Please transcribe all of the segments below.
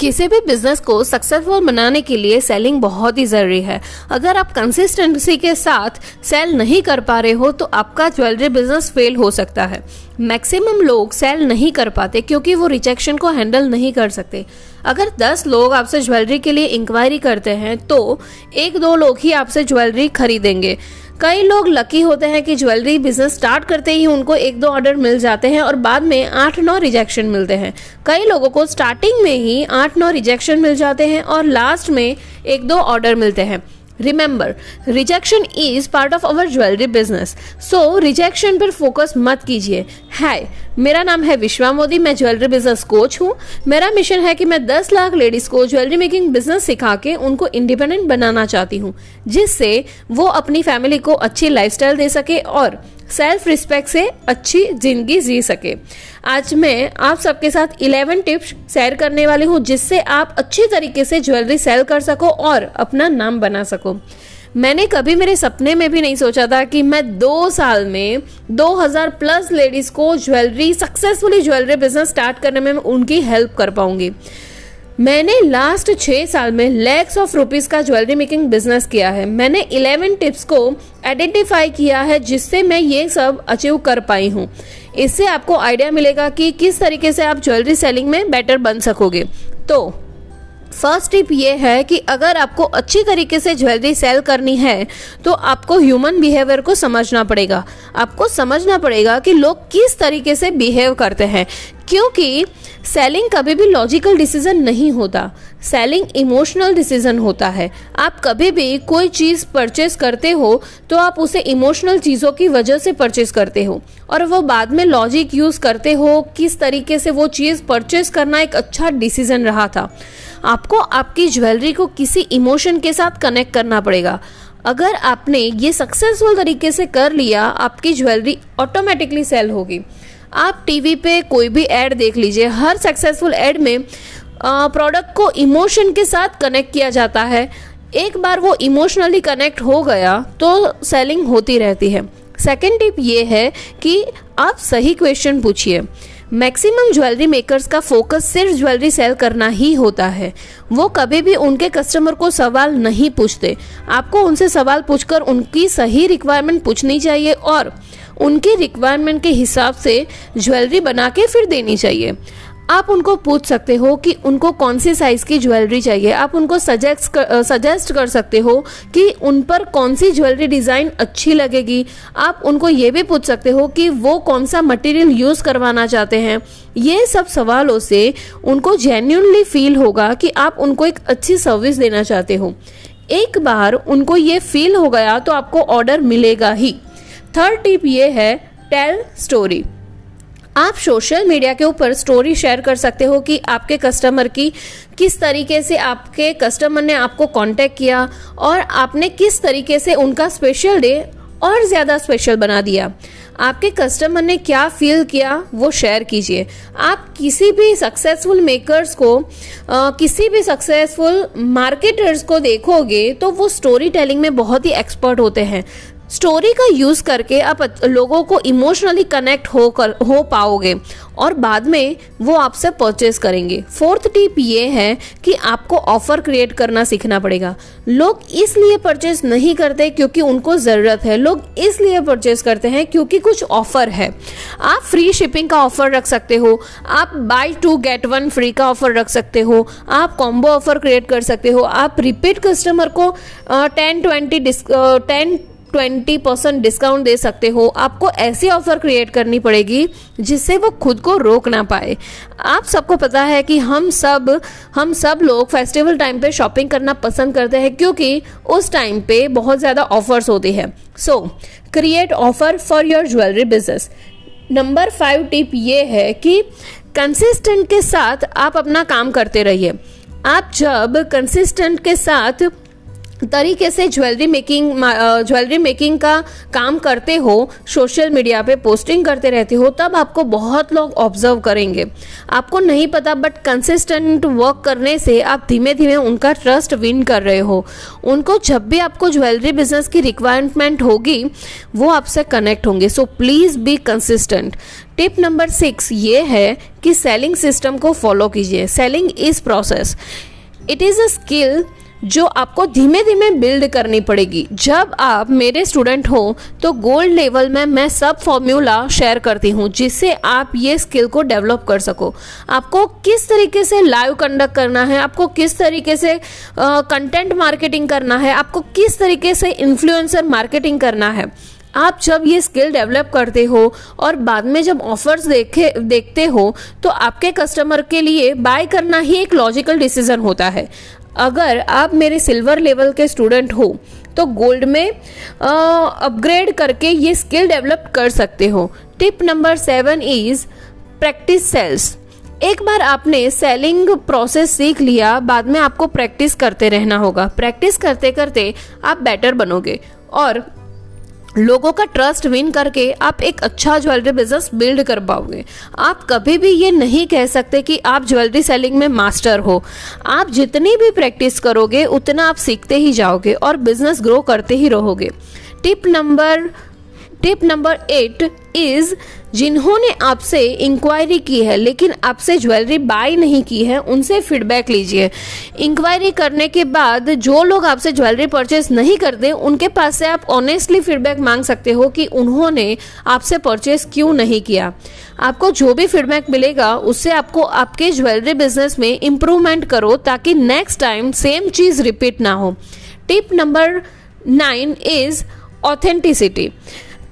किसी भी बिज़नेस को सक्सेसफुल बनाने के लिए सेलिंग बहुत ही ज़रूरी है। अगर आप कंसिस्टेंसी के साथ सेल नहीं कर पा रहे हो तो आपका ज्वेलरी बिज़नेस फेल हो सकता है। मैक्सिमम लोग सेल नहीं कर पाते क्योंकि वो रिजेक्शन को हैंडल नहीं कर सकते। अगर 10 लोग आपसे ज्वेलरी के लिए इंक्वायरी करते हैं तो एक दो लोग ही आपसे ज्वेलरी खरीदेंगे। कई लोग लकी होते हैं कि ज्वेलरी बिज़नेस स्टार्ट करते ही उनको एक दो ऑर्डर मिल जाते हैं और बाद में आठ नौ रिजेक्शन मिलते हैं। कई लोगों को स्टार्टिंग में ही आठ नौ रिजेक्शन मिल जाते हैं और लास्ट में एक दो ऑर्डर मिलते हैं। Remember rejection is part of our jewellery business so rejection पर फोकस मत कीजिए। हाय मेरा नाम है विश्वा मोदी, मैं ज्वेलरी बिज़नेस कोच हूँ। मेरा मिशन है कि मैं 10 लाख लेडीज़ को ज्वेलरी मेकिंग बिज़नेस सिखा के उनको इंडिपेंडेंट बनाना चाहती हूँ, जिससे वो अपनी फैमिली को अच्छी लाइफस्टाइल दे सके और सेल्फ रिस्पेक्ट से अच्छी ज़िंदगी जी सके। आज मैं आप सबके साथ 11 टिप्स शेयर करने वाली हूँ, जिससे आप अच्छी तरीके से ज्वेलरी सेल कर सको और अपना नाम बना सको। मैंने कभी मेरे सपने में भी नहीं सोचा था कि मैं दो साल में 2000 प्लस लेडीज़ को jewellery successfully jewellery business start करने में उनकी हेल्प कर पाऊँगी। मैंने लास्ट छः साल में लैक्स ऑफ़ रुपीस का ज्वेलरी मेकिंग बिज़नेस किया है। मैंने 11 टिप्स को आइडेंटिफाई किया है जिससे मैं ये सब अचीव कर पाई हूँ। इससे आपको आइडिया मिलेगा कि किस तरीके से आप ज्वेलरी सेलिंग में बेटर बन सकोगे। तो फ़र्स्ट टिप ये है कि अगर आपको अच्छी तरीके से ज्वेलरी सेल करनी है तो आपको ह्यूमन बिहेवियर को समझना पड़ेगा। आपको समझना पड़ेगा कि लोग किस तरीके से बिहेव करते हैं। क्योंकि सेलिंग कभी भी लॉजिकल डिसीज़न नहीं होता। सेलिंग इमोशनल डिसीज़न होता है। आप कभी भी कोई चीज़ परचेस करते हो तो आप उसे इमोशनल चीज़ों की वजह से परचेस करते हो। और वो बाद में लॉजिक यूज़ करते हो, किस तरीके से वो चीज़ परचेस करना एक अच्छा डिसीज़न रहा था। आपको आपकी ज्वेलरी को किसी इमोशन के साथ कनेक्ट करना पड़ेगा। अगर आपने ये सक्सेसफुल तरीके से कर लिया, आपकी ज्वेलरी ऑटोमेटिकली सेल होगी। आप टीवी पे कोई भी एड देख लीजिए। हर सक्सेसफुल ऐड में प्रोडक्ट को इमोशन के साथ कनेक्ट किया जाता है। एक बार वो इमोशनली कनेक्ट हो गया तो सेलिंग होती रहती है। सेकेंड टिप ये है कि आप सही क्वेश्चन पूछिए। मैक्सिमम ज्वेलरी मेकर्स का फोकस सिर्फ़ ज्वेलरी सेल करना ही होता है। वो कभी भी उनके कस्टमर को सवाल नहीं पूछते। आपको उनसे सवाल पूछकर उनकी सही रिक्वायरमेंट पूछनी चाहिए और उनकी रिक्वायरमेंट के हिसाब से ज्वेलरी बना के फिर देनी चाहिए। आप उनको पूछ सकते हो कि उनको कौन सी साइज़ की ज्वेलरी चाहिए। आप उनको सजेस्ट कर, सजेस्ट कर सकते हो कि उन पर कौन सी ज्वेलरी डिज़ाइन अच्छी लगेगी। आप उनको ये भी पूछ सकते हो कि वो कौन सा मटेरियल यूज़ करवाना चाहते हैं। ये सब सवालों से उनको जेन्यूनली फील होगा कि आप उनको एक अच्छी सर्विस देना चाहते हो। एक बार उनको ये फील हो गया तो आपको ऑर्डर मिलेगा ही। थर्ड टिप ये है टेल स्टोरी आप सोशल मीडिया के ऊपर स्टोरी शेयर कर सकते हो कि आपके कस्टमर की किस तरीके से आपके कस्टमर ने आपको कांटेक्ट किया और आपने किस तरीके से उनका स्पेशल डे और ज़्यादा स्पेशल बना दिया। आपके कस्टमर ने क्या फील किया वो शेयर कीजिए। आप किसी भी सक्सेसफुल मेकर्स को आ, किसी भी सक्सेसफुल मार्केटर्स को देखोगे तो वो स्टोरी टेलिंग में बहुत ही एक्सपर्ट होते हैं। स्टोरी का यूज़ करके आप लोगों को इमोशनली कनेक्ट हो कर, हो पाओगे और बाद में वो आपसे परचेज करेंगे। फोर्थ टिप ये है कि आपको ऑफ़र क्रिएट करना सीखना पड़ेगा। लोग इसलिए परचेज नहीं करते क्योंकि उनको ज़रूरत है। लोग इसलिए परचेज करते हैं क्योंकि कुछ ऑफ़र है। आप फ्री शिपिंग का ऑफ़र रख सकते हो। आप buy two get one free का ऑफ़र रख सकते हो। आप कॉम्बो ऑफ़र क्रिएट कर सकते हो। आप रिपीट कस्टमर को ten twenty ten twenty percent discount दे सकते हो। आपको ऐसी ऑफ़र क्रिएट करनी पड़ेगी जिससे वो खुद को रोक ना पाए। आप सबको पता है कि हम सब हम सब लोग फेस्टिवल टाइम पे शॉपिंग करना पसंद करते हैं क्योंकि उस टाइम पे बहुत ज़्यादा ऑफर्स होती है। So create offer for your jewellery business number five tip ये है कि कंसिस्टेंट के साथ आप अपना काम करते रहिए। आप जब कंसिस्टेंट के साथ तरीके से ज्वेलरी मेकिंग ज्वेलरी मेकिंग का काम करते हो, सोशल मीडिया पे पोस्टिंग करते रहते हो, तब आपको बहुत लोग ऑब्ज़र्व करेंगे। आपको नहीं पता बट कंसिस्टेंट वर्क करने से आप धीमे धीमे उनका ट्रस्ट विन कर रहे हो। उनको जब भी आपको ज्वेलरी बिज़नेस की रिक्वायरमेंट होगी, वो आपसे कनेक्ट होंगे। So please be consistent tip number six ये है कि सेलिंग सिस्टम को फॉलो कीजिए। Selling is process it is a skill जो आपको धीमे धीमे बिल्ड करनी पड़ेगी। जब आप मेरे स्टूडेंट हो तो गोल्ड लेवल में मैं सब फॉर्म्यूला शेयर करती हूँ, जिससे आप ये स्किल को डेवलप कर सको। आपको किस तरीके से लाइव कंडक्ट करना है, आपको किस तरीके से कंटेंट मार्केटिंग करना है, आपको किस तरीके से इन्फ्लुएंसर मार्केटिंग करना है। आप जब ये स्किल डेवलप करते हो और बाद में जब ऑफर्स देखे, देखते हो तो आपके कस्टमर के लिए बाय करना ही एक लॉजिकल डिसीज़न होता है। अगर आप मेरे सिल्वर लेवल के स्टूडेंट हो तो गोल्ड में अपग्रेड करके ये स्किल डेवलप कर सकते हो। Tip number seven is practice sales एक बार आपने सेलिंग प्रोसेस सीख लिया, बाद में आपको प्रैक्टिस करते रहना होगा। प्रैक्टिस करते करते आप बेटर बनोगे। और लोगों का ट्रस्ट विन करके आप एक अच्छा ज्वेलरी बिज़नेस बिल्ड कर पाओगे। आप कभी भी ये नहीं कह सकते कि आप ज्वेलरी सेलिंग में मास्टर हो। आप जितनी भी प्रैक्टिस करोगे, उतना आप सीखते ही जाओगे और बिज़नेस ग्रो करते ही रहोगे। Tip number tip number eight is जिन्होंने आपसे इंक्वायरी की है, लेकिन आपसे ज्वेलरी बाय नहीं की है, उनसे फीडबैक लीजिए। इंक्वायरी करने के बाद जो लोग आपसे ज्वेलरी परचेस नहीं करते, उनके पास से आप ऑनेस्टली फीडबैक मांग सकते हो कि उन्होंने आपसे परचेस क्यों नहीं किया। आपको जो भी फीडबैक मिलेगा, उससे आपको आपके ज्वेलरी बिज़नेस में इम्प्रूवमेंट करो, ताकि नेक्स्ट टाइम सेम चीज़ रिपीट ना हो। Tip number nine is authenticity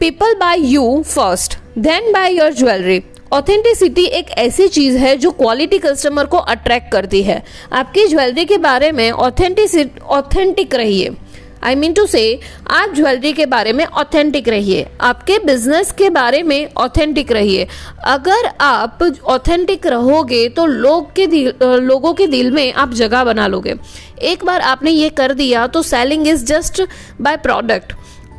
people buy you first then buy your jewellery authenticity एक ऐसी चीज़ है जो क्वालिटी कस्टमर को अट्रैक्ट करती है। आपकी ज्वेलरी के बारे में ऑथेंटिक ऑथेंटिक रहिए। आई मीन टू से आप ज्वेलरी के बारे में ऑथेंटिक रहिए। आपके बिज़नेस के बारे में ऑथेंटिक रहिए। अगर आप ऑथेंटिक रहोगे तो लोग के दिल, लोगों के दिल में आप जगह बना लोगे। एक बार आपने ये कर दिया तो selling is just buy product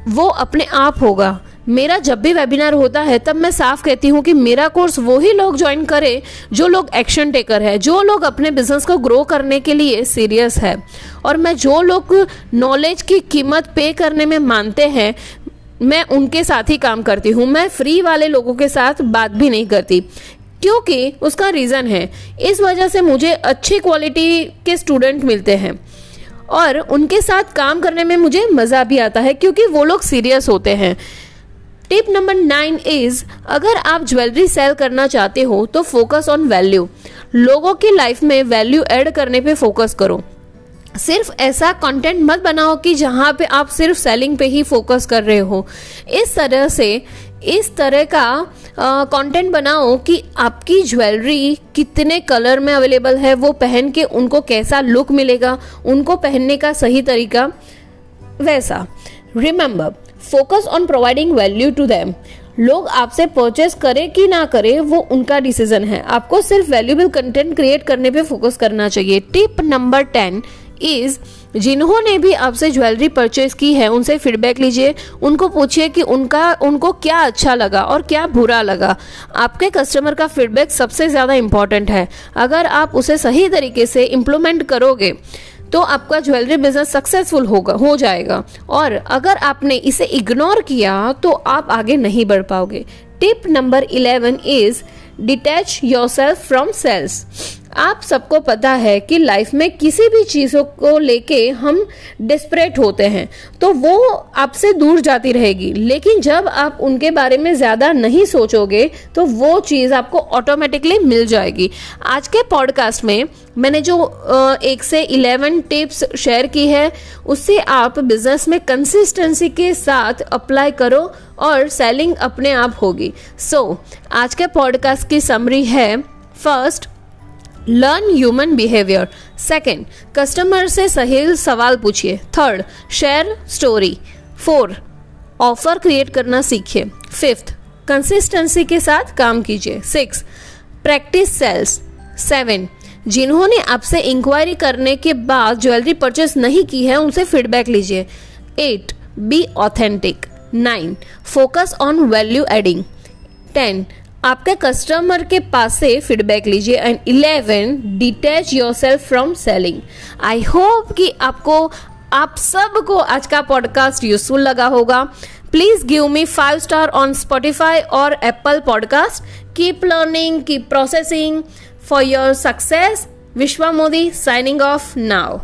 वो अपने आप होगा। मेरा जब भी वेबिनार होता है, तब मैं साफ़ कहती हूँ कि मेरा कोर्स वो ही लोग ज्वाइन करें जो लोग एक्शन टेकर है, जो लोग अपने बिज़नेस को ग्रो करने के लिए सीरियस है। और मैं जो लोग नॉलेज की कीमत पे करने में मानते हैं, मैं उनके साथ ही काम करती हूँ। मैं फ्री वाले लोगों के साथ बात भी नहीं करती, क्योंकि उसका रीज़न है। इस वजह से मुझे अच्छी क्वालिटी के स्टूडेंट मिलते हैं। और उनके साथ काम करने में मुझे मज़ा भी आता है, क्योंकि वो लोग सीरियस होते हैं। टिप नंबर नाइन इज़ अगर आप ज्वेलरी सेल करना चाहते हो तो फोकस ऑन वैल्यू लोगों की लाइफ में वैल्यू ऐड करने पे फोकस करो. सिर्फ़ ऐसा कंटेंट मत बनाओ कि जहाँ पे आप सिर्फ़ सेलिंग पे ही फोकस कर रहे हो. इस तरह से, इस तरह का कंटेंट बनाओ कि आपकी ज्वेलरी कितने कलर में अवेलेबल है, वो पहन के उनको कैसा लुक मिलेगा, उनको पहनने का सही तरीका, वैसा. Remember focus on providing value to them लोग आपसे परचेस करे कि ना करे, वो उनका डिसीज़न है। आपको सिर्फ़ वैल्यूबल कंटेंट क्रिएट करने पे फोकस करना चाहिए। टिप नंबर टेन इज़ जिन्होंने भी आपसे ज्वेलरी परचेज की है, उनसे फीडबैक लीजिए। उनको पूछिए कि उनका, उनको क्या अच्छा लगा और क्या बुरा लगा। आपके कस्टमर का फीडबैक सबसे ज़्यादा इंपॉर्टेंट है। अगर आप उसे सही तरीके से इम्प्लीमेंट करोगे तो आपका ज्वेलरी बिज़नेस सक्सेसफुल होगा, हो जाएगा। और अगर आपने इसे इग्नोर किया तो आप आगे नहीं बढ़ पाओगे। Tip number eleven is detach yourself from sales आप सबको पता है कि लाइफ में किसी भी चीज़ों को लेके हम डिस्परेट होते हैं तो वो आपसे दूर जाती रहेगी। लेकिन जब आप उनके बारे में ज़्यादा नहीं सोचोगे तो वो चीज़ आपको ऑटोमेटिकली मिल जाएगी। आज के पॉडकास्ट में मैंने जो एक से इलेवन टिप्स शेयर की है उससे आप बिज़नेस में कंसिस्टेंसी के साथ अप्लाई करो और सेलिंग अपने आप होगी। सो so, आज के पॉडकास्ट की समरी है first learn human behaviour second customer से सही सवाल पूछिए. Third share story four offer create करना सीखिए. फिफ्थ कंसिस्टेंसी के साथ काम कीजिए. सिक्स प्रैक्टिस सेल्स सेवन जिन्होंने आपसे इंक्वायरी करने के बाद ज्वेलरी परचेस नहीं की है, उनसे फीडबैक लीजिए. Eight be authentic nine focus on value adding ten आपके कस्टमर के पास से फीडबैक लीजिए and eleven detach yourself from selling I hope कि आपको, आप सबको आज का पॉडकास्ट यूजफुल लगा होगा। Please give me five star on Spotify और Apple podcast keep learning keep processing for your success Vishwa Modi signing of now